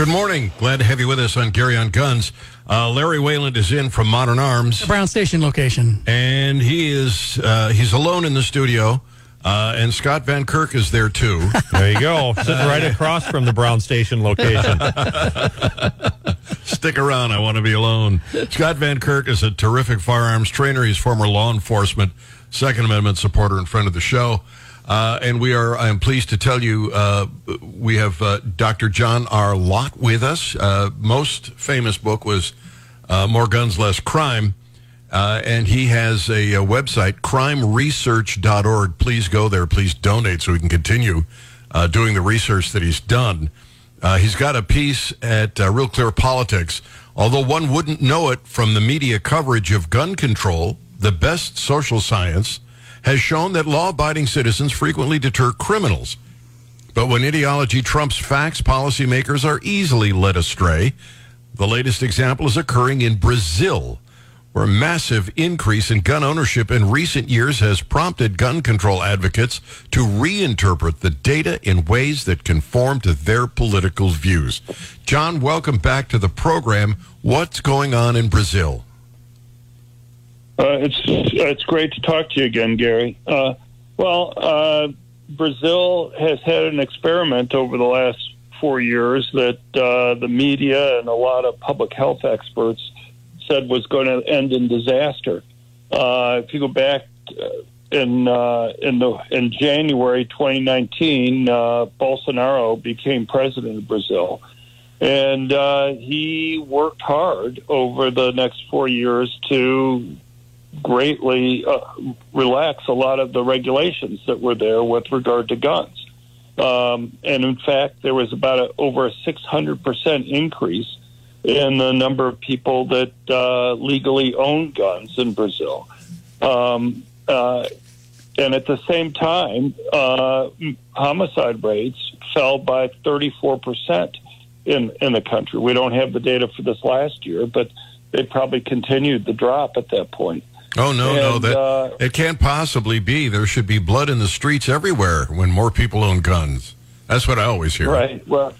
Good morning. Glad to have you with us on Gary on Guns. Uh, Larry Wayland is in from Modern Arms, The Brown Station location. and he is uh, he's alone in the studio. Uh, and Scott Van Kirk is there too. There you go. Sitting right across from the Brown Station location. Stick around. I want to be alone. Scott Van Kirk is a terrific firearms trainer. He's former law enforcement, Second Amendment supporter, and friend of the show. Uh, and we are. I am pleased to tell you uh, we have uh, Dr. John R. Lott with us. Uh, most famous book was uh, "More Guns, Less Crime," uh, and he has a, a website, CrimeResearch.org. Please go there. Please donate so we can continue doing the research that he's done. He's got a piece at Real Clear Politics. Although one wouldn't know it from the media coverage of gun control, the best social science has shown that law abiding citizens frequently deter criminals. But when ideology trumps facts, policymakers are easily led astray. The latest example is occurring in Brazil, where a massive increase in gun ownership in recent years has prompted gun control advocates to reinterpret the data in ways that conform to their political views. John, welcome back to the program. What's going on in Brazil? Uh, it's it's great to talk to you again, Gary. Uh, well, uh, Brazil has had an experiment over the last four years that the media and a lot of public health experts said was going to end in disaster. If you go back in uh, in the in January 2019, uh, Bolsonaro became president of Brazil, and uh, he worked hard over the next four years to greatly uh, relax a lot of the regulations that were there with regard to guns. Um, and in fact, there was about a, over a 600% increase in the number of people that uh, legally own guns in Brazil. Um, uh, and at the same time, uh, homicide rates fell by 34% in, in the country. We don't have the data for this last year, but they probably continued the drop at that point. Oh no, no, that uh, it can't possibly be. There should be blood in the streets everywhere when more people own guns. That's what I always hear. Right. Well,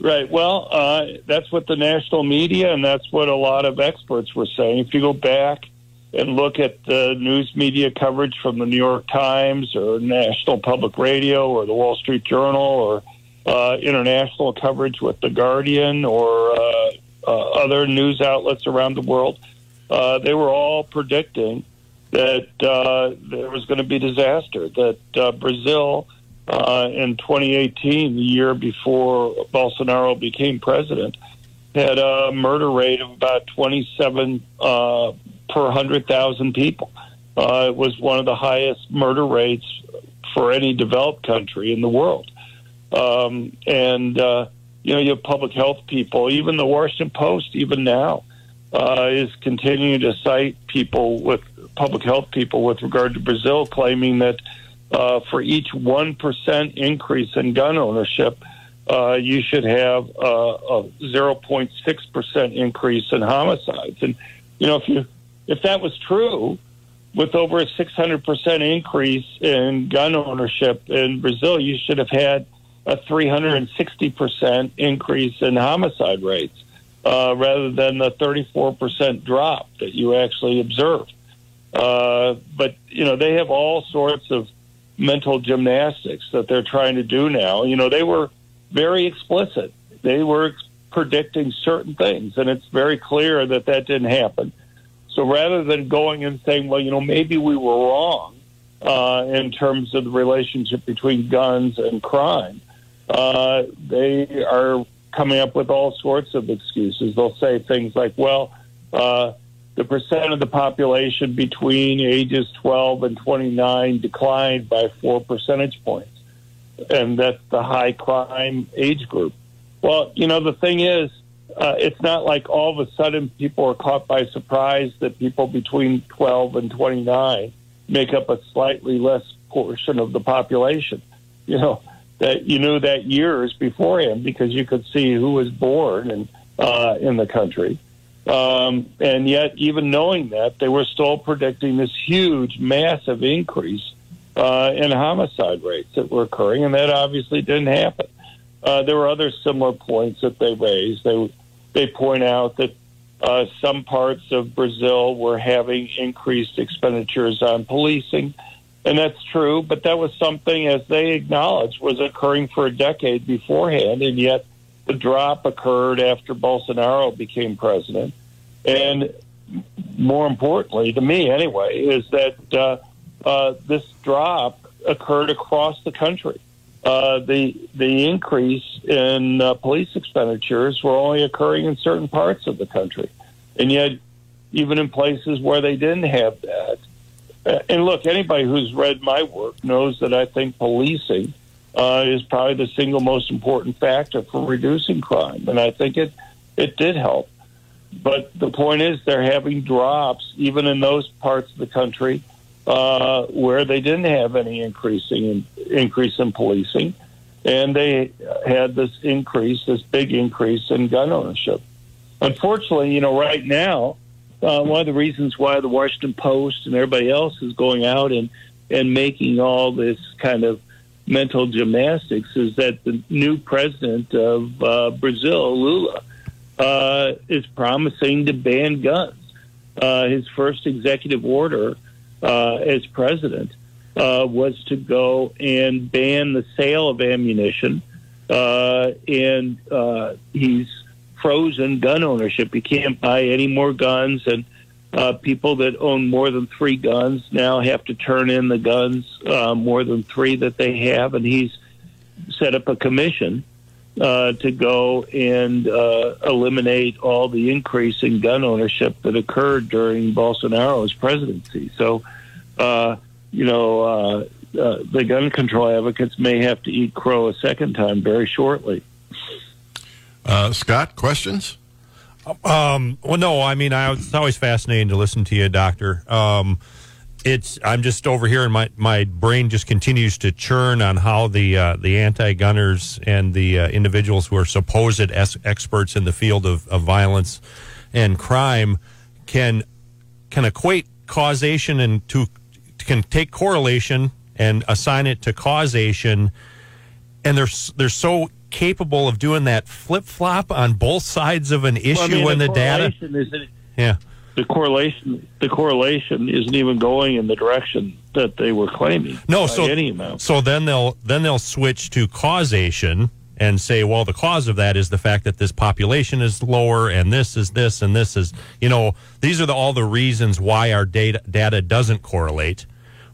right. Well, uh, that's what the national media and that's what a lot of experts were saying. If you go back and look at the news media coverage from the New York Times or National Public Radio or the Wall Street Journal or uh, international coverage with the Guardian or uh, uh, other news outlets around the world, uh, they were all predicting that uh, there was going to be disaster. That uh, Brazil uh, in 2018, the year before Bolsonaro became president, had a murder rate of about 27 uh, per 100,000 people. Uh, it was one of the highest murder rates for any developed country in the world. Um, and, you know, you have public health people, even the Washington Post, even now, uh, is continuing to cite people with public health people with regard to Brazil, claiming that uh, for each 1% increase in gun ownership, uh, you should have uh, a 0.6% increase in homicides. And, you know, if you if that was true, with over a 600% increase in gun ownership in Brazil, you should have had a 360% increase in homicide rates uh, rather than the 34% drop that you actually observed. Uh, but, you know, they have all sorts of mental gymnastics that they're trying to do now. You know, they were very explicit. They were predicting certain things, and it's very clear that that didn't happen. So rather than going and saying, well, you know, maybe we were wrong uh, in terms of the relationship between guns and crime, uh, they are coming up with all sorts of excuses. They'll say things like, well, uh, the percent of the population between ages 12 and 29 declined by four percentage points. And that's the high crime age group. Well, you know, the thing is, uh, it's not like all of a sudden people are caught by surprise that people between 12 and 29 make up a slightly less portion of the population. You know, that you knew that years before him because you could see who was born and uh, in the country. Um, and yet, even knowing that, they were still predicting this huge, massive increase uh, in homicide rates that were occurring, and that obviously didn't happen. uh, there were other similar points that they raised. They they point out that uh, some parts of Brazil were having increased expenditures on policing, and that's true. But that was something, as they acknowledged, was occurring for a decade beforehand, and yet the drop occurred after Bolsonaro became president. And more importantly, to me anyway, is that uh, uh, this drop occurred across the country. Uh, the the increase in uh, police expenditures were only occurring in certain parts of the country, and yet even in places where they didn't have that. Uh, and look, anybody who's read my work knows that I think policing uh, is probably the single most important factor for reducing crime, and I think it it did help. But the point is, they're having drops even in those parts of the country uh, where they didn't have any increasing increase in policing, and they had this increase, this big increase in gun ownership. Unfortunately, you know, right now, uh, one of the reasons why the Washington Post and everybody else is going out and and making all this kind of mental gymnastics is that the new president of uh, Brazil, Lula, uh, is promising to ban guns. Uh, his first executive order uh, as president uh, was to go and ban the sale of ammunition, and he's frozen gun ownership. You can't buy any more guns, and uh, people that own more than three guns now have to turn in the guns uh, more than three that they have, and he's set up a commission uh, to go and uh, eliminate all the increase in gun ownership that occurred during Bolsonaro's presidency. So, uh, you know, uh, the gun control advocates may have to eat crow a second time very shortly. Uh, Scott, questions? Um, well, no, I mean, I, it's always fascinating to listen to you, Doctor. Um, it's I'm just over here, and my my brain just continues to churn on how the uh, the anti-gunners and the uh, individuals who are supposed es- experts in the field of, of violence and crime can can equate causation and to can take correlation and assign it to causation, and they're they're so capable of doing that flip flop on both sides of an issue Well, I mean, when the, data. correlation isn't- Yeah. the correlation the correlation isn't even going in the direction that they were claiming. No, so any amount. so then they'll then they'll switch to causation and say, well, the cause of that is the fact that this population is lower, and this is this, and this is you know these are the, all the reasons why our data data doesn't correlate.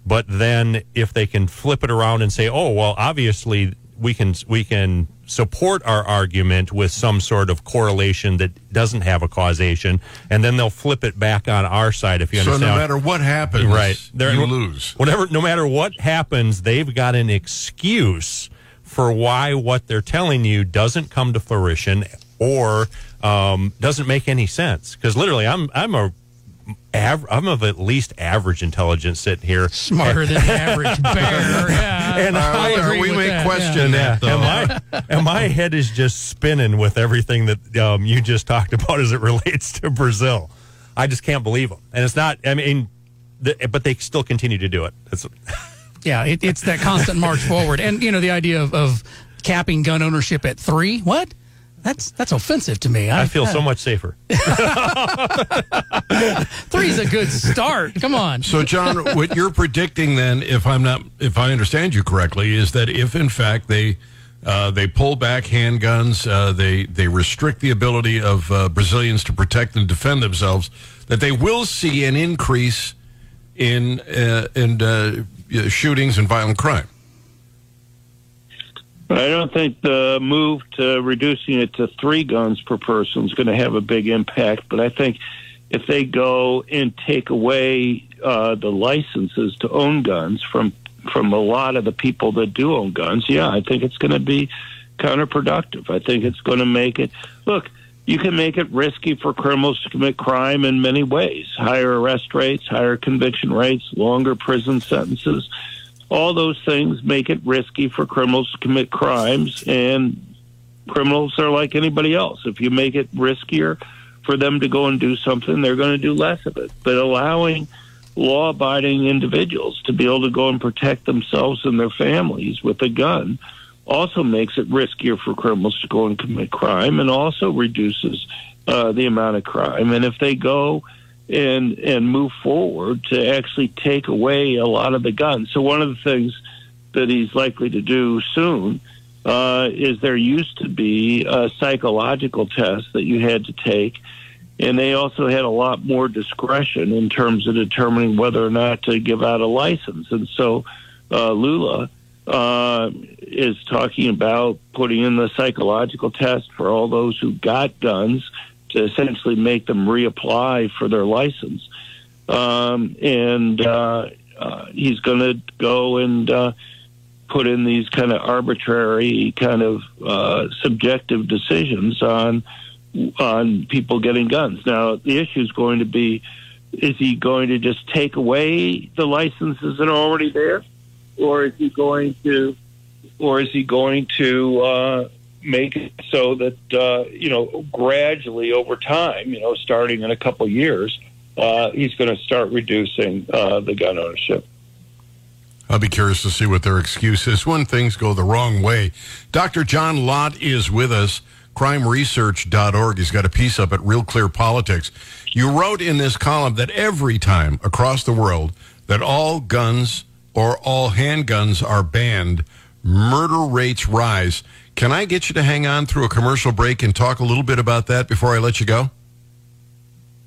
But then if they can flip it around and say, oh, well, obviously we can we can support our argument with some sort of correlation that doesn't have a causation, and then they'll flip it back on our side. If you understand, So no matter what happens, right you lose. whatever no matter what happens they've got an excuse for why what they're telling you doesn't come to fruition or um, doesn't make any sense because literally i'm i'm a av- i'm of at least average intelligence sitting here Smarter than average bear. Yeah, And I Uh, agree we with may that, question yeah. that, though. and my and my head is just spinning with everything that um, you just talked about as it relates to Brazil. I just can't believe them, and it's not. I mean, the, but they still continue to do it. It's, Yeah, it, it's that constant march forward, and you know the idea of, of capping gun ownership at three. What? That's that's offensive to me. I feel so much safer. three's a good start. Come on. So, John, what you're predicting then, if I'm not, if I understand you correctly, is that if in fact they uh, they pull back handguns, uh, they they restrict the ability of uh, Brazilians to protect and defend themselves, that they will see an increase in uh, in uh, shootings and violent crime. I don't think the move to reducing it to three guns per person is going to have a big impact, but I think if they go and take away uh, the licenses to own guns from from a lot of the people that do own guns, yeah, I think it's going to be counterproductive. I think it's going to make it look. You can make it risky for criminals to commit crime in many ways: higher arrest rates, higher conviction rates, longer prison sentences all those things make it risky for criminals to commit crimes and criminals are like anybody else if you make it riskier for them to go and do something they're going to do less of it but allowing law abiding individuals to be able to go and protect themselves and their families with a gun also makes it riskier for criminals to go and commit crime, and also reduces uh, the amount of crime. And if they go and and move forward to actually take away a lot of the guns, so one of the things that he's likely to do soon uh, is there used to be a psychological test that you had to take, and they also had a lot more discretion in terms of determining whether or not to give out a license. And so uh, Lula uh, is talking about putting in the psychological test for all those who got guns to essentially make them reapply for their license. Um, and uh, uh, he's going to go and uh, put in these kind of arbitrary, kind of uh, subjective decisions on on people getting guns. Now, the issue is going to be: is he going to just take away the licenses that are already there, or is he going to, or is he going to uh, make it so that uh, you know gradually over time, you know, starting in a couple years, uh, he's going to start reducing uh, the gun ownership. I'll be curious to see what their excuse is when things go the wrong way. Dr. John Lott is with us, crimeresearch.org. He's got a piece up at Real Clear Politics. You wrote in this column that every time across the world that all guns or all handguns are banned, murder rates rise. Can I get you to hang on through a commercial break and talk a little bit about that before I let you go?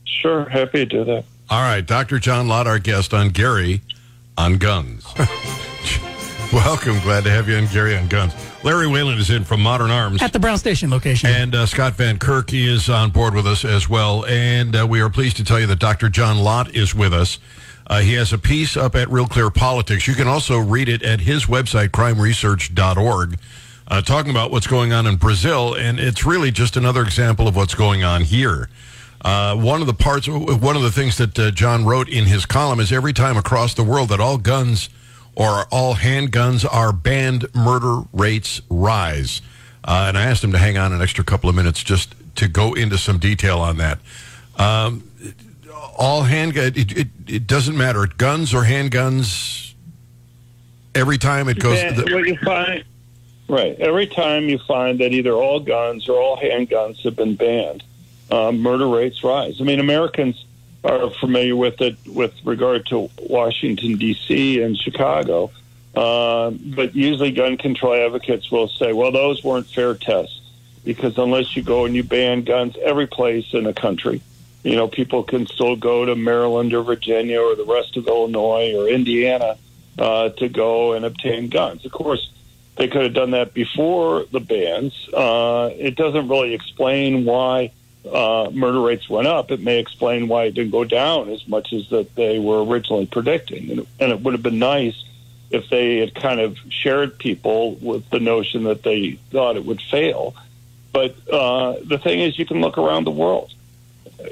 Sure, happy to do that. All right, Dr. John Lott, our guest on Gary on guns. Welcome. Glad to have you on Gary on guns. Larry Whalen is in from Modern Arms. At the Brown Station location. And uh, Scott Van Kirk is on board with us as well. And uh, we are pleased to tell you that Dr. John Lott is with us. Uh, he has a piece up at Real Clear Politics. You can also read it at his website, crimeresearch.org, uh, talking about what's going on in Brazil. And it's really just another example of what's going on here. Uh, one of the parts, one of the things that uh, John wrote in his column is every time across the world that all guns or all handguns are banned, murder rates rise. Uh, and I asked him to hang on an extra couple of minutes just to go into some detail on that. Um, all handgun, it, it, it, doesn't matter, guns or handguns. Every time it goes, the- you find, right? Every time you find that either all guns or all handguns have been banned uh, murder rates rise. I mean, Americans are familiar with it with regard to Washington D.C. and Chicago, uh, but usually gun control advocates will say, "Well, those weren't fair tests because unless you go and you ban guns every place in the country, you know, people can still go to Maryland or Virginia or the rest of Illinois or Indiana uh, to go and obtain guns. Of course." They could have done that before the bans. Uh, it doesn't really explain why uh, murder rates went up, it may explain why it didn't go down as much as that they were originally predicting. And, and it would have been nice if they had kind of shared people with the notion that they thought it would fail. But uh, the thing is, you can look around the world.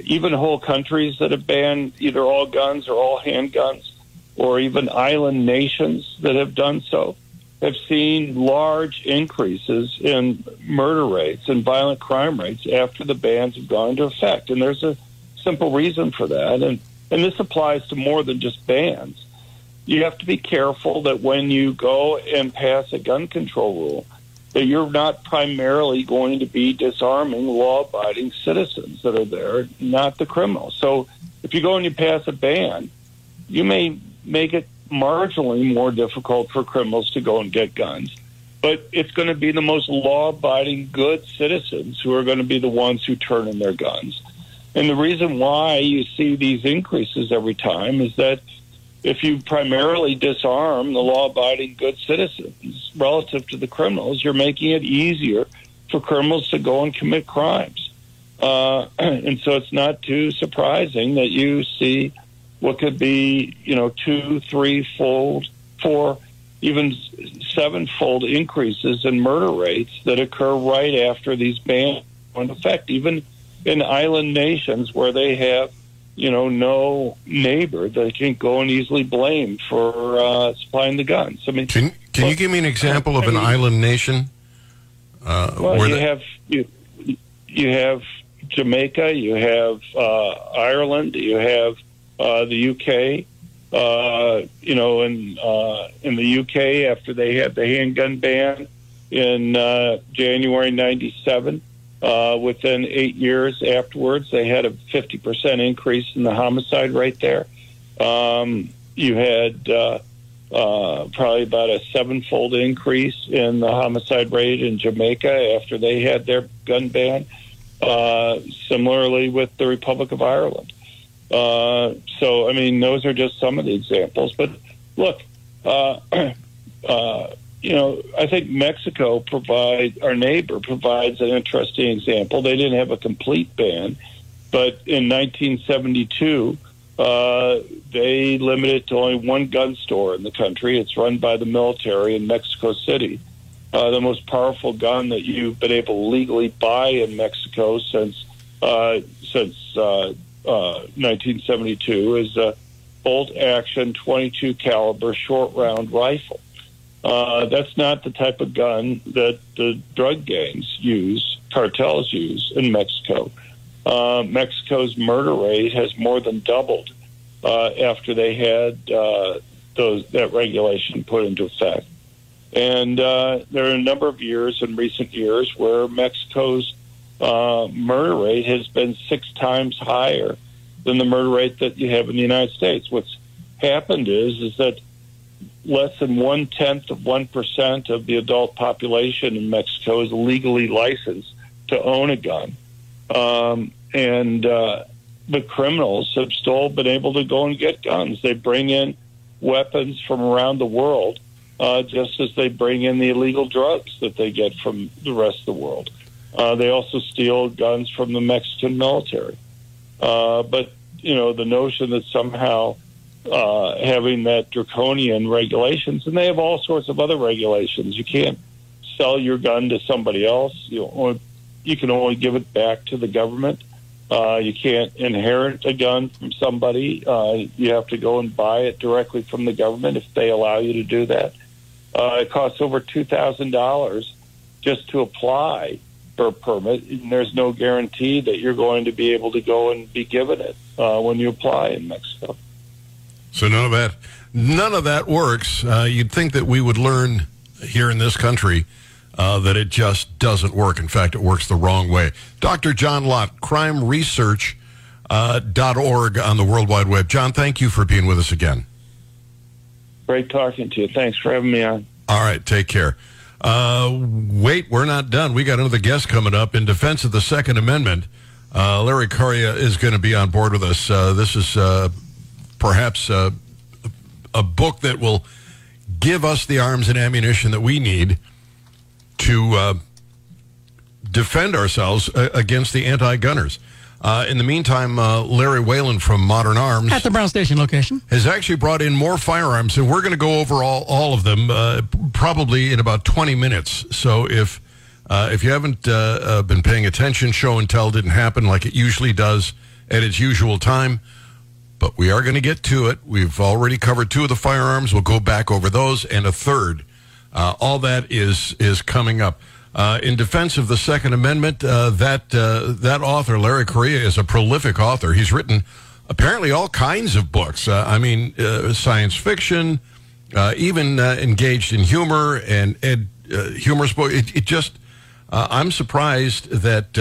Even whole countries that have banned either all guns or all handguns, or even island nations that have done so, have seen large increases in murder rates and violent crime rates after the bans have gone into effect. And there's a simple reason for that. And, and this applies to more than just bans. You have to be careful that when you go and pass a gun control rule, that you're not primarily going to be disarming law abiding citizens that are there, not the criminals. So if you go and you pass a ban, you may make it marginally more difficult for criminals to go and get guns. But it's going to be the most law abiding, good citizens who are going to be the ones who turn in their guns. And the reason why you see these increases every time is that if you primarily disarm the law abiding, good citizens relative to the criminals, you're making it easier for criminals to go and commit crimes. Uh, and so it's not too surprising that you see what could be, you know, two, three fold, four, even sevenfold increases in murder rates that occur right after these bans go into effect, even in island nations where they have, you know, no neighbor that can go and easily blame for uh, supplying the guns. I mean, can, can you give me an example of an island nation? Uh, well, you the- have you you have Jamaica, you have uh, Ireland, you have uh, the UK. Uh, you know, in uh, in the UK, after they had the handgun ban, in uh, January '97. Uh, within eight years afterwards, they had a 50% increase in the homicide rate there. Um, you had uh, uh, probably about a sevenfold increase in the homicide rate in Jamaica after they had their gun ban. Uh, similarly, with the Republic of Ireland. Uh, so, I mean, those are just some of the examples. But look, uh, uh, you know, I think Mexico provides our neighbor provides an interesting example. They didn't have a complete ban, but in 1972, uh, they limited to only one gun store in the country. It's run by the military in Mexico City. Uh, the most powerful gun that you've been able to legally buy in Mexico since uh, since uh, 1972 uh, is a bolt action 22 caliber short round rifle. Uh, that's not the type of gun that the drug gangs use, cartels use in Mexico. Uh, Mexico's murder rate has more than doubled uh, after they had uh, those that regulation put into effect. And there are a number of years in recent years where Mexico's uh, murder rate has been six times higher than the murder rate that you have in the United States. What's happened is is that less than one tenth of one percent of the adult population in Mexico is legally licensed to own a gun, um, and uh, the criminals have still been able to go and get guns. They bring in weapons from around the world, uh, just as they bring in the illegal drugs that they get from the rest of the world. Uh, they also steal guns from the Mexican military. Uh, but you know the notion that somehow uh, having that draconian regulations, and they have all sorts of other regulations. You can't sell your gun to somebody else. You only, you can only give it back to the government. Uh, you can't inherit a gun from somebody. Uh, you have to go and buy it directly from the government if they allow you to do that. Uh, it costs over two thousand dollars just to apply a permit, and there's no guarantee that you're going to be able to go and be given it uh, when you apply in Mexico. So none of that, none of that works. Uh, you'd think that we would learn here in this country uh, that it just doesn't work. In fact, it works the wrong way. Dr. John Lott, crimeresearch.org uh, .org on the World Wide Web. John, thank you for being with us again. Great talking to you. Thanks for having me on. All right, take care. Uh, wait, we're not done. We got another guest coming up in defense of the Second Amendment. Uh, Larry Correia is going to be on board with us. Uh, this is uh, perhaps uh, a book that will give us the arms and ammunition that we need to uh, defend ourselves against the anti-gunners. Uh, in the meantime, uh, Larry Whalen from Modern Arms at the Brown Station location has actually brought in more firearms, and we're going to go over all, all of them uh, probably in about 20 minutes. So if if you haven't been paying attention, show and tell didn't happen like it usually does at its usual time but we are going to get to it. We've already covered two of the firearms. We'll go back over those and a third. Uh, all that is is coming up. Uh, in defense of the Second Amendment, uh, that uh, that author Larry Correia is a prolific author. He's written apparently all kinds of books. Uh, I mean, uh, science fiction, even engaged in humor and, and humorous book. It, it just I'm surprised that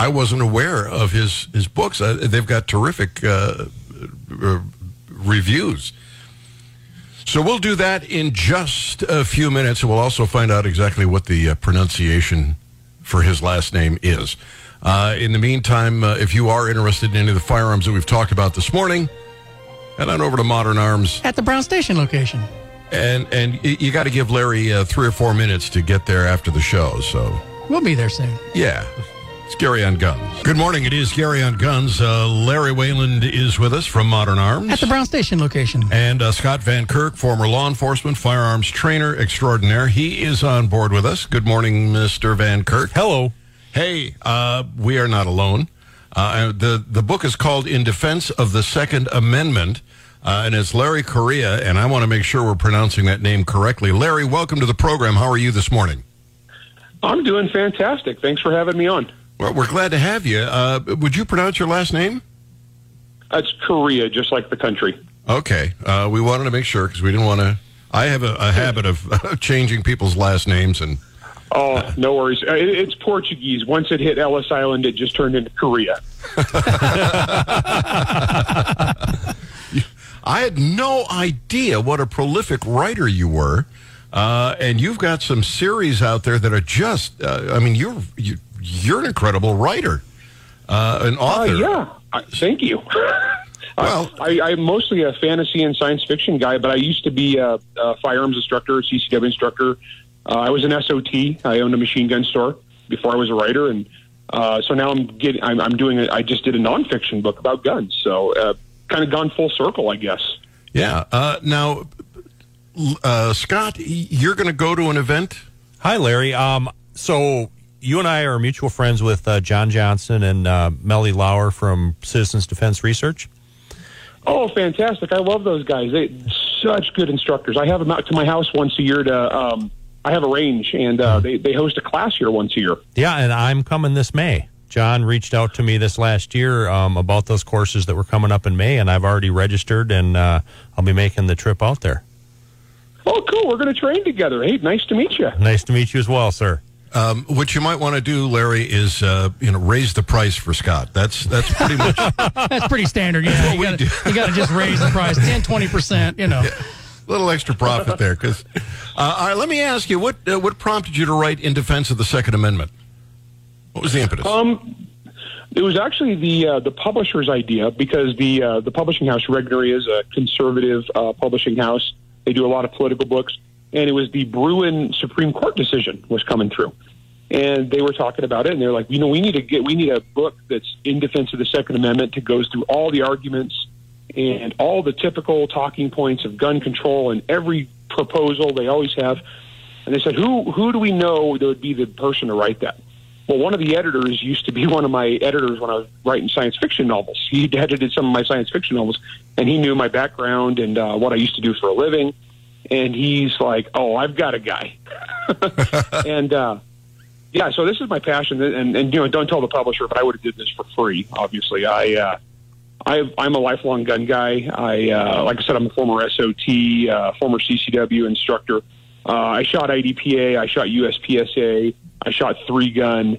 I wasn't aware of his his books. Uh, they've got terrific uh, uh, reviews. So we'll do that in just a few minutes, and we'll also find out exactly what the uh, pronunciation for his last name is. Uh, in the meantime, uh, if you are interested in any of the firearms that we've talked about this morning, head on over to Modern Arms at the Brown Station location. And and you got to give Larry three or four minutes to get there after the show. So we'll be there soon. Yeah. It's Gary on Guns. Good morning. It is Gary on Guns. Uh, Larry Wayland is with us from Modern Arms. At the Brown Station location. And uh, Scott Van Kirk, former law enforcement firearms trainer extraordinaire. He is on board with us. Good morning, Mr. Van Kirk. Hello. Hey, uh, we are not alone. Uh, the, the book is called In Defense of the Second Amendment. Uh, and it's Larry Correia, and I want to make sure we're pronouncing that name correctly. Larry, welcome to the program. How are you this morning? I'm doing fantastic. Thanks for having me on. Well, we're glad to have you. Uh, would you pronounce your last name? It's Korea, just like the country. Okay. Uh, we wanted to make sure because we didn't want to I have a, a habit of changing people's last names, and Oh, no worries. Uh, it- It's Portuguese. Once it hit Ellis Island, it just turned into Korea. I had no idea what a prolific writer you were. Uh, and you've got some series out there that are just, uh, I mean, you're, you, you're an incredible writer, uh, an Uh, author. yeah. I, thank you. Well- I, I'm mostly a fantasy and science fiction guy, but I used to be a, a firearms instructor, a CCW instructor. Uh, I was an SOT. I owned a machine gun store before I was a writer, and uh, so now I'm getting. I'm, I'm doing. A, I just did a nonfiction book about guns, so uh, kind of gone full circle, I guess. Yeah. Uh, now, uh, Scott, you're going to go to an event? Hi, Larry. Um, so you and I are mutual friends with uh, John Johnson and uh, Melly Lauer from Citizens Defense Research. Oh, fantastic! I love those guys. They such good instructors. I have them out to my house once a year to. Um, I have a range, and uh, they they host a class here once a year. Yeah, and I'm coming this May. John reached out to me this last year um, about those courses that were coming up in May, and I've already registered, and uh, I'll be making the trip out there. Oh, cool! We're going to train together. Hey, nice to meet you. Nice to meet you as well, sir. Um, what you might want to do, Larry, is uh, you know raise the price for Scott. That's that's pretty much That's pretty standard. Yeah, you we gotta, do. you gotta just raise the price 10, 20 percent. You know. a little extra profit there. Because uh, all right, let me ask you what uh, what prompted you to write in defense of the Second Amendment? What was the impetus? Um, it was actually the uh, the publisher's idea because the uh, the publishing house Regnery is a conservative uh, publishing house. They do a lot of political books, and it was the Bruen Supreme Court decision was coming through, and they were talking about it, and they're like, you know, we need to get we need a book that's in defense of the Second Amendment that goes through all the arguments and all the typical talking points of gun control and every proposal they always have. And they said, who who do we know that would be the person to write that? Well, one of the editors used to be one of my editors when I was writing science fiction novels. He edited some of my science fiction novels, and he knew my background and uh, what I used to do for a living. And he's like, "Oh, I've got a guy," and uh, yeah. So this is my passion, and, and you know, don't tell the publisher, but I would have did this for free. Obviously, I. Uh, I, I'm a lifelong gun guy. I, uh, like I said, I'm a former SOT, uh, former CCW instructor. Uh, I shot IDPA, I shot USPSA, I shot three gun.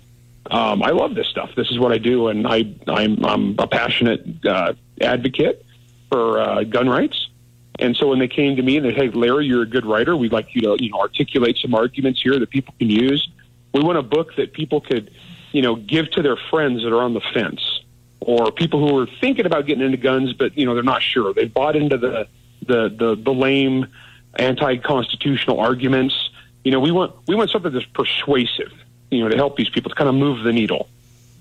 Um, I love this stuff. This is what I do, and I, I'm, I'm a passionate uh, advocate for uh, gun rights. And so when they came to me and they said, "Hey, Larry, you're a good writer. We'd like you to, you know, articulate some arguments here that people can use. We want a book that people could, you know, give to their friends that are on the fence." or people who are thinking about getting into guns, but you know they're not sure. They bought into the the the, the lame anti-constitutional arguments. You know, we want we want something that's persuasive. You know, to help these people to kind of move the needle.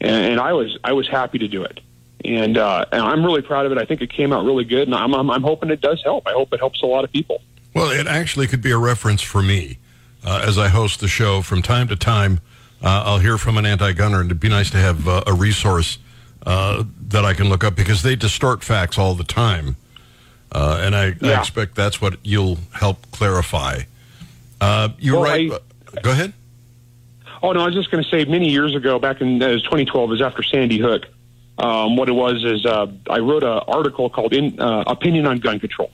And, and I was I was happy to do it, and, uh, and I'm really proud of it. I think it came out really good, and I'm, I'm I'm hoping it does help. I hope it helps a lot of people. Well, it actually could be a reference for me uh, as I host the show from time to time. Uh, I'll hear from an anti-gunner, and it'd be nice to have uh, a resource uh, that I can look up because they distort facts all the time, uh, and I, I expect that's what you'll help clarify. Uh, you're Well, right. I- Go ahead. Oh no, I was just going to say many years ago, back in uh, 2012, it was after Sandy Hook. Um, what it was is uh, I wrote an article called in, uh, "Opinion on Gun Control,"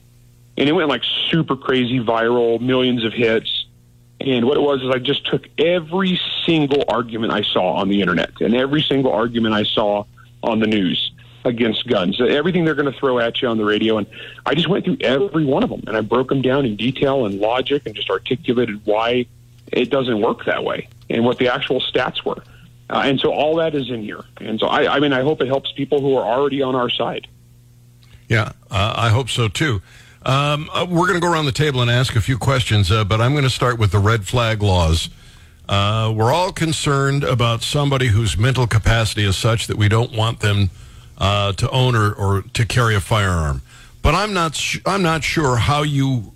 and it went like super crazy viral, millions of hits. And what it was is I just took every single argument I saw on the internet and every single argument I saw on the news against guns, everything they're going to throw at you on the radio, and I just went through every one of them and I broke them down in detail and logic and just articulated why it doesn't work that way and what the actual stats were. Uh, and so all that is in here. And so I, I mean, I hope it helps people who are already on our side. Yeah, uh, I hope so too. Um, uh, we're going to go around the table and ask a few questions, uh, but I'm going to start with the red flag laws. Uh, we're all concerned about somebody whose mental capacity is such that we don't want them uh, to own or, or to carry a firearm. But I'm not. Sh- I'm not sure how you,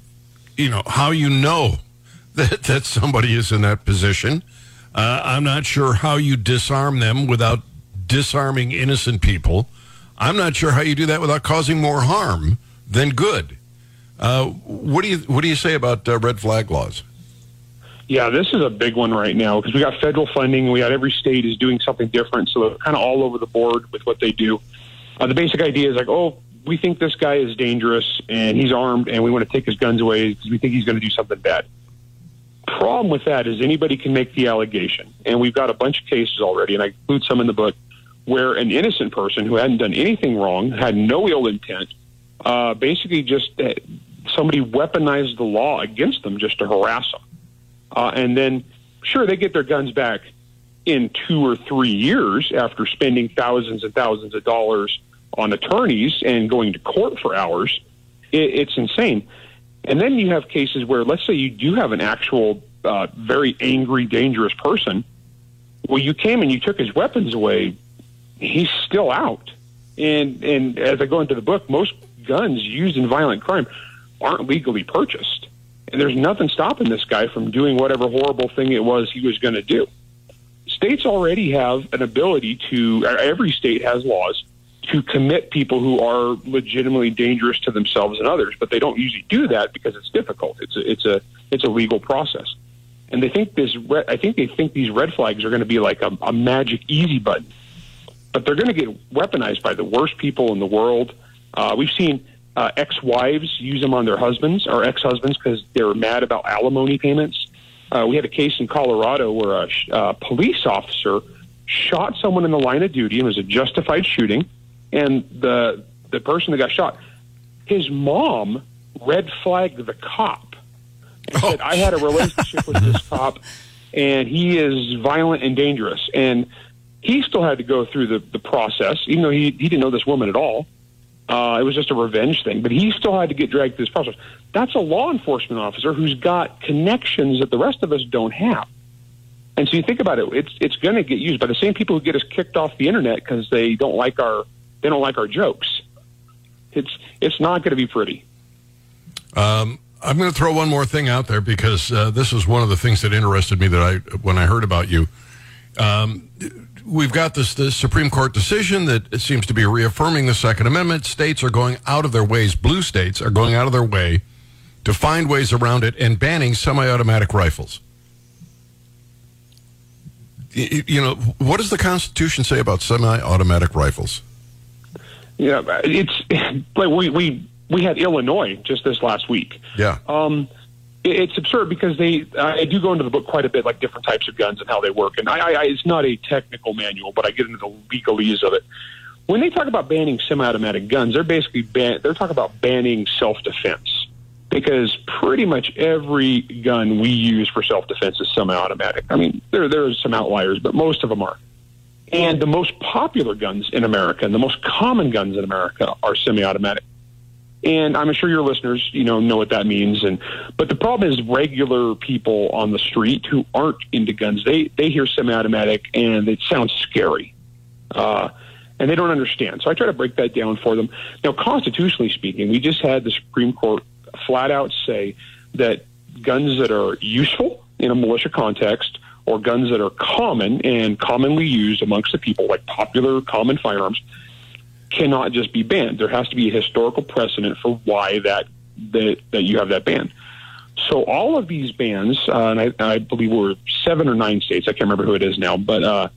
you know, how you know that that somebody is in that position. Uh, I'm not sure how you disarm them without disarming innocent people. I'm not sure how you do that without causing more harm than good. Uh, what do you What do you say about uh, red flag laws? Yeah, this is a big one right now because we got federal funding. We got every state is doing something different, so they're kind of all over the board with what they do. Uh, the basic idea is like, oh, we think this guy is dangerous and he's armed and we want to take his guns away because we think he's going to do something bad. Problem with that is anybody can make the allegation, and we've got a bunch of cases already, and I include some in the book where an innocent person who hadn't done anything wrong, had no ill intent, uh, basically just uh, somebody weaponized the law against them just to harass them, uh, and then sure they get their guns back in two or three years after spending thousands and thousands of dollars on attorneys and going to court for hours. It, it's insane. And then you have cases where, let's say, you do have an actual uh, very angry, dangerous person. Well, you came and you took his weapons away. He's still out. And and as I go into the book, most guns used in violent crime aren't legally purchased, and there's nothing stopping this guy from doing whatever horrible thing it was he was going to do. States already have an ability to. Every state has laws to commit people who are legitimately dangerous to themselves and others, but they don't usually do that because it's difficult. It's a, it's a it's a legal process, and they think this. I think they think these red flags are going to be like a, a magic easy button, but they're going to get weaponized by the worst people in the world. Uh, we've seen uh, ex-wives use them on their husbands or ex-husbands because they're mad about alimony payments. Uh, we had a case in Colorado where a uh, police officer shot someone in the line of duty and it was a justified shooting and the the person that got shot, his mom red flagged the cop and oh. said, "I had a relationship with this cop, and he is violent and dangerous." And he still had to go through the the process, even though he he didn't know this woman at all. Uh, it was just a revenge thing, but he still had to get dragged through this process. That's a law enforcement officer who's got connections that the rest of us don't have. And so you think about it, it's it's going to get used by the same people who get us kicked off the internet because they don't like our they don't like our jokes. It's it's not going to be pretty. Um, I'm going to throw one more thing out there because uh, this is one of the things that interested me that I when I heard about you. Um, we've got this, this Supreme Court decision that seems to be reaffirming the Second Amendment. States are going out of their ways. Blue states are going out of their way to find ways around it and banning semi-automatic rifles. You know, what does the Constitution say about semi-automatic rifles? Yeah, it's like we we we had Illinois just this last week. Yeah. Um, it's absurd because they I do go into the book quite a bit, like different types of guns and how they work. And I, I it's not a technical manual, but I get into the legalese of it. When they talk about banning semi-automatic guns, they're basically ban- they're talking about banning self-defense because pretty much every gun we use for self-defense is semi-automatic. I mean, there there are some outliers, but most of them are. And the most popular guns in America and the most common guns in America are semi-automatic. And I'm sure your listeners, you know, know what that means. And but the problem is regular people on the street who aren't into guns, they they hear semi-automatic and it sounds scary, uh, and they don't understand. So I try to break that down for them. Now, constitutionally speaking, we just had the Supreme Court flat out say that guns that are useful in a militia context or guns that are common and commonly used amongst the people, like popular common firearms, cannot just be banned. There has to be a historical precedent for why that that, that you have that ban. So all of these bans, uh, and I, I believe we're seven or nine states. I can't remember who it is now, but uh,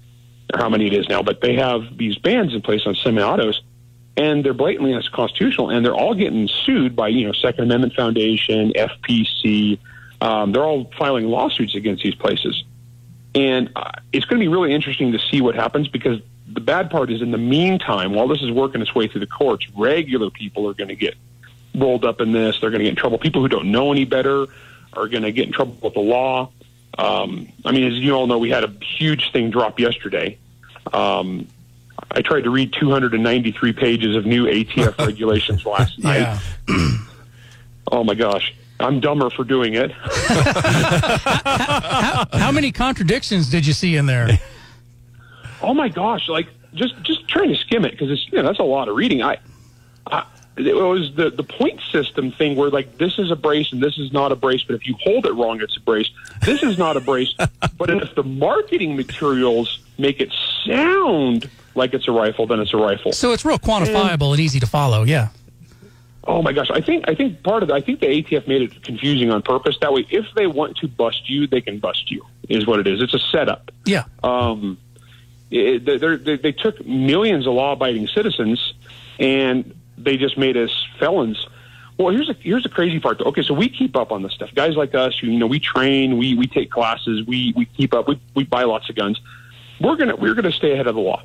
or how many it is now. But they have these bans in place on semi-autos, and they're blatantly unconstitutional, and they're all getting sued by you know Second Amendment Foundation, FPC. Um, they're all filing lawsuits against these places. And uh, it's going to be really interesting to see what happens because the bad part is in the meantime, while this is working its way through the courts, regular people are going to get rolled up in this. They're going to get in trouble. People who don't know any better are going to get in trouble with the law. Um, I mean, as you all know, we had a huge thing drop yesterday. Um, I tried to read 293 pages of new ATF regulations last night. oh my gosh. I'm dumber for doing it. how, how, many contradictions did you see in there? Oh my gosh! Like just just trying to skim it because it's you know that's a lot of reading. I, I it was the the point system thing where like this is a brace and this is not a brace, but if you hold it wrong, it's a brace. This is not a brace, but if the marketing materials make it sound like it's a rifle, then it's a rifle. So it's real quantifiable and, and easy to follow. Yeah. Oh my gosh! I think I think part of the, I think the ATF made it confusing on purpose. That way, if they want to bust you, they can bust you. Is what it is. It's a setup. Yeah. Um, it, they they took millions of law-abiding citizens, and they just made us felons. Well, here's a, here's the crazy part. Though. Okay, so we keep up on this stuff. Guys like us, you know, we train, we we take classes, we we keep up, we we buy lots of guns. We're gonna we're gonna stay ahead of the law.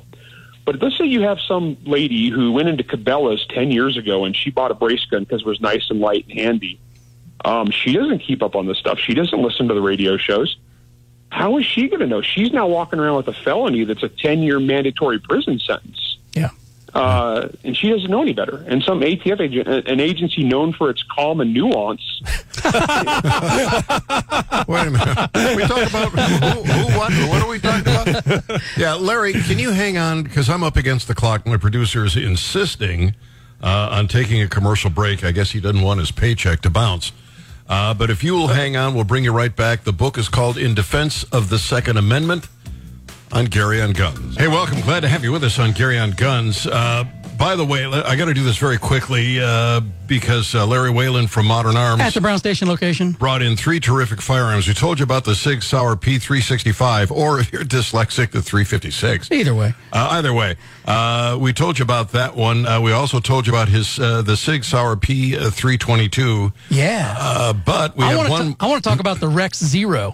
But let's say you have some lady who went into Cabela's ten years ago and she bought a brace gun because it was nice and light and handy. Um, she doesn't keep up on this stuff. She doesn't listen to the radio shows. How is she going to know? She's now walking around with a felony that's a 10 year mandatory prison sentence. Yeah. Uh, and she doesn't know any better. And some ATF agent, an agency known for its calm and nuance, Wait a minute. We talk about who, who, what? What are we talking about? Yeah, Larry, can you hang on? Because I'm up against the clock. My producer is insisting uh, on taking a commercial break. I guess he doesn't want his paycheck to bounce. Uh, but if you will hang on, we'll bring you right back. The book is called In Defense of the Second Amendment on Gary on Guns. Hey, welcome. Glad to have you with us on Gary on Guns. Uh, by the way, I got to do this very quickly uh, because uh, Larry Whalen from Modern Arms At the Brown Station location. brought in three terrific firearms. We told you about the Sig Sauer P365, or if you're dyslexic, the 356. Either way. Uh, either way, uh, we told you about that one. Uh, we also told you about his uh, the Sig Sauer P322. Yeah. Uh, but we I have want one. to. I want to talk about the Rex Zero.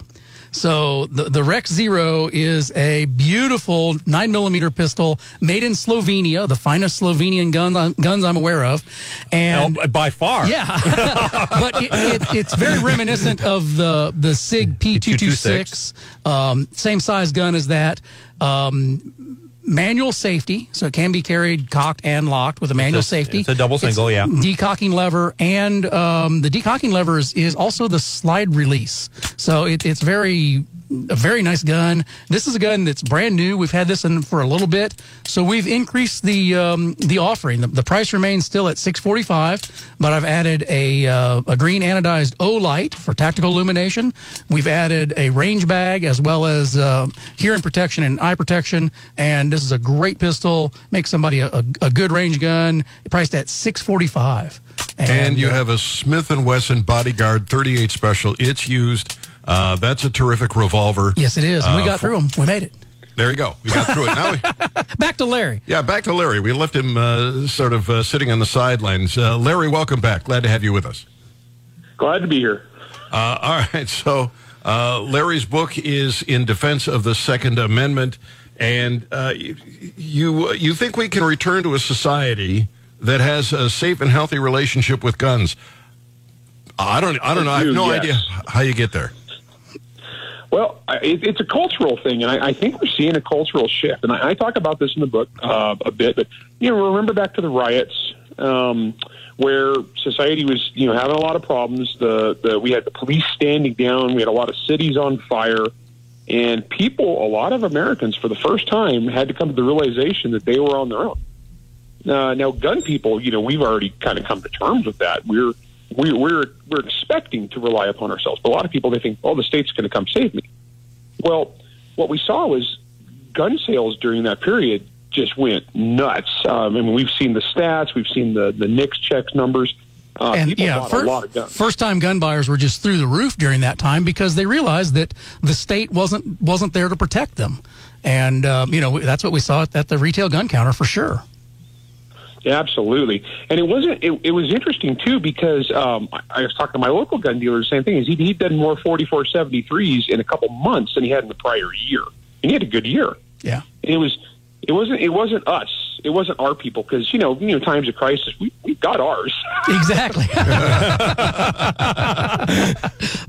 So the the Rex Zero is a beautiful nine millimeter pistol made in Slovenia, the finest Slovenian gun guns I'm aware of, and. Oh, by far. Yeah, but it, it, it's very reminiscent of the the Sig P226, um, same size gun as that. Um, manual safety, so it can be carried cocked and locked with a manual It's a- safety. it's a double single, yeah. Decocking lever, and um, the decocking lever is, is also the slide release. So it, it's very a very nice gun. This is a gun that's brand new. We've had this in for a little bit, so we've increased the um, the offering. The, the price remains still at six forty five, but I've added a uh, a green anodized Olight for tactical illumination. We've added a range bag as well as uh, hearing protection and eye protection. And this is a great pistol. Makes somebody a, a, a good range gun. Priced at six forty five. and you uh, have a Smith and Wesson Bodyguard 38 Special. It's used. Uh, that's a terrific revolver. Yes, it is. And we Uh, got for- through them. We made it. There you go. We got through it. Now we, Back to Larry. Yeah, back to Larry. We left him uh, sort of uh, sitting on the sidelines. Uh, Larry, welcome back. Glad to have you with us. glad to be here. Uh, all right. So, uh, Larry's book is in defense of the Second Amendment, and uh, you, you you think we can return to a society that has a safe and healthy relationship with guns? I don't. I don't know. I have no yes. idea how you get there. Well, it, it's a cultural thing, and I, I think we're seeing a cultural shift. And I, I talk about this in the book uh, a bit, but you know, remember back to the riots um, where society was, you know, having a lot of problems. The, the we had the police standing down. We had a lot of cities on fire, and people, a lot of Americans, for the first time, had to come to the realization that they were on their own. Uh, now, gun people, you know, we've already kind of come to terms with that. We're we, we're we're expecting to rely upon ourselves, but a lot of people they think, oh, the state's going to come save me. Well, what we saw was gun sales during that period just went nuts. Um, I mean, we've seen the stats, we've seen the the NICS checks numbers. Uh, and yeah, bought fir- a lot of guns. first time gun buyers were just through the roof during that time because they realized that the state wasn't wasn't there to protect them, and um, you know that's what we saw at, at the retail gun counter for sure. Yeah, absolutely. And it wasn't. It, it was interesting too because um, I, I was talking to my local gun dealer. The same thing is he he'd done more forty four seventy threes in a couple months than he had in the prior year, and he had a good year. Yeah. And it was. It wasn't. It wasn't us. It wasn't our people because you know, you know, times of crisis, we we got ours. Exactly.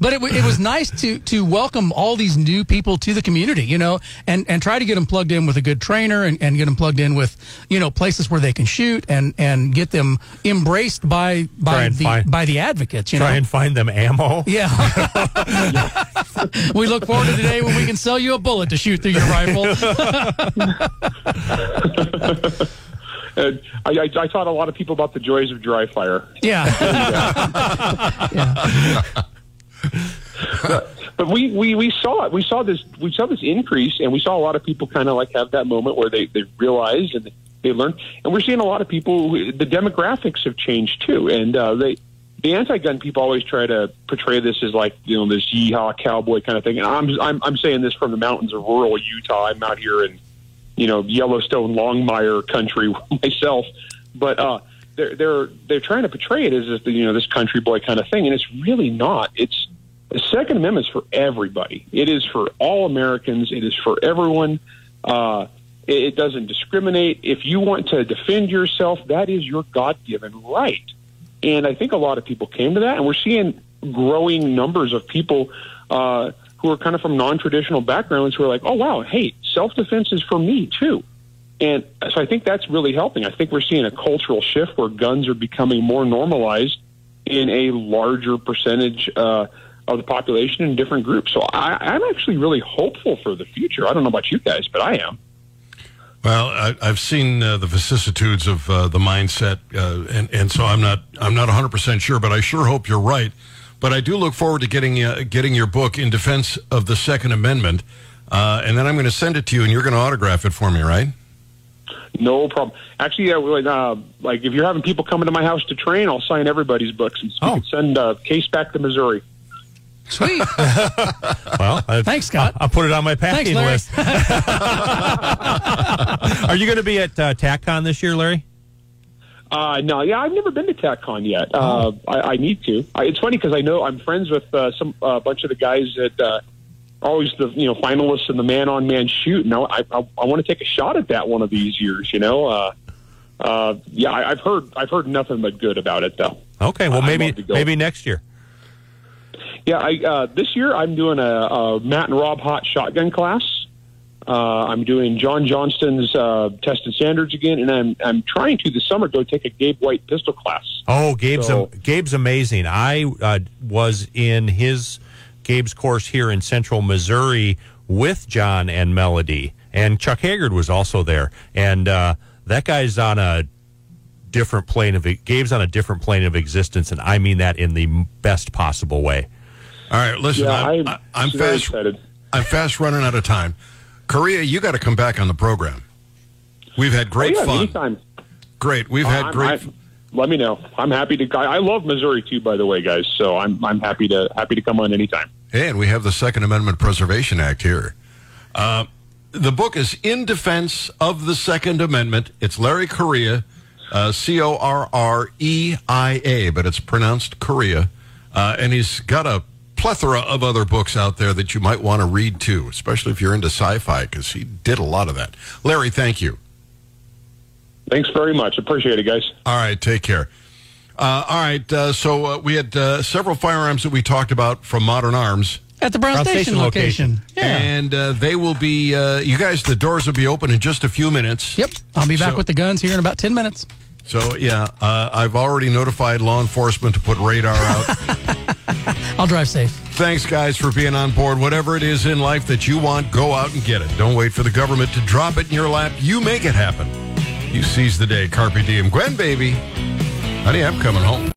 but it, it was nice to to welcome all these new people to the community, you know, and, and try to get them plugged in with a good trainer and, and get them plugged in with, you know, places where they can shoot and, and get them embraced by by the find- by the advocates, you Try know. and find them ammo. yeah. we look forward to the day when we can sell you a bullet to shoot through your rifle. And I, I, I taught a lot of people about the joys of dry fire. yeah. yeah. but we, we, we saw it. We saw this. We saw this increase, and we saw a lot of people kind of like have that moment where they they realized and they learned. And we're seeing a lot of people. The demographics have changed too, and uh, they. The anti-gun people always try to portray this as like you know this yeehaw cowboy kind of thing, and I'm I'm I'm saying this from the mountains of rural Utah. I'm out here in you know Yellowstone Longmire country myself, but uh, they're they're they're trying to portray it as if you know this country boy kind of thing, and it's really not. It's the Second Amendment is for everybody. It is for all Americans. It is for everyone. Uh, it, it doesn't discriminate. If you want to defend yourself, that is your God given right. And I think a lot of people came to that, and we're seeing growing numbers of people uh, who are kind of from non traditional backgrounds who are like, oh, wow, hey, self defense is for me too. And so I think that's really helping. I think we're seeing a cultural shift where guns are becoming more normalized in a larger percentage uh, of the population in different groups. So I, I'm actually really hopeful for the future. I don't know about you guys, but I am. Well, I, I've seen uh, the vicissitudes of uh, the mindset, uh, and and so I'm not I'm not 100 percent sure, but I sure hope you're right. But I do look forward to getting uh, getting your book in defense of the Second Amendment, uh, and then I'm going to send it to you, and you're going to autograph it for me, right? No problem. Actually, yeah, like, uh, like if you're having people coming to my house to train, I'll sign everybody's books and Oh. can send a case back to Missouri. Sweet. Well, I, Thanks, Scott. I'll put it on my Thanks, packing Larry. list. Are you going to be at uh, TACCON this year, Larry? Uh, no, yeah, I've never been to TACCON yet. Uh, I, I need to. I, it's funny because I know I'm friends with uh, some a uh, bunch of the guys that uh, are always the you know finalists in the man on man shoot. And I I, I want to take a shot at that one of these years. You know, uh, uh, yeah, I, I've heard I've heard nothing but good about it though. Okay, well maybe love to go. maybe next year. Yeah, I, uh, this year I'm doing a, a Matt and Rob Haught shotgun class. Uh, I'm doing John Johnston's uh, tested standards again, and I'm I'm trying to this summer go take a Gabe White pistol class. Oh, Gabe's So- Gabe's amazing. I uh, was in his Gabe's course here in Central Missouri with John and Melody, and Chuck Haggard was also there. And uh, that guy's on a different plane of Gabe's on a different plane of existence, and I mean that in the best possible way. All right, listen, Yeah, I'm, I'm, I'm very fast. excited. I'm fast running out of time. Correia, you got to come back on the program. We've had great oh, yeah, fun. Anytime. Great, we've had I'm- great. I'm- let me know. I'm happy to. I, I love Missouri too, by the way, guys. So I'm I'm happy to happy to come on anytime. And we have the Second Amendment Preservation Act here. Uh, the book is In Defense of the Second Amendment. It's Larry Correia, uh, C O R R E I A, but it's pronounced Korea. Uh, and he's got a plethora of other books out there that you might want to read too, especially if you're into sci fi, because he did a lot of that. Larry, thank you. Thanks very much. Appreciate it, guys. All right, take care. Uh, all right, uh, so uh, we had uh, several firearms that we talked about from Modern Arms. At the Brown, Brown Station, Station location. location. Yeah. And uh, they will be, uh, you guys, the doors will be open in just a few minutes. Yep. I'll be back So- with the guns here in about 10 minutes. So, yeah, uh, I've already notified law enforcement to put radar out. I'll drive safe. Thanks, guys, for being on board. Whatever it is in life that you want, go out and get it. Don't wait for the government to drop it in your lap. You make it happen. You seize the day. Carpe diem. Gwen, baby. Honey, I'm coming home.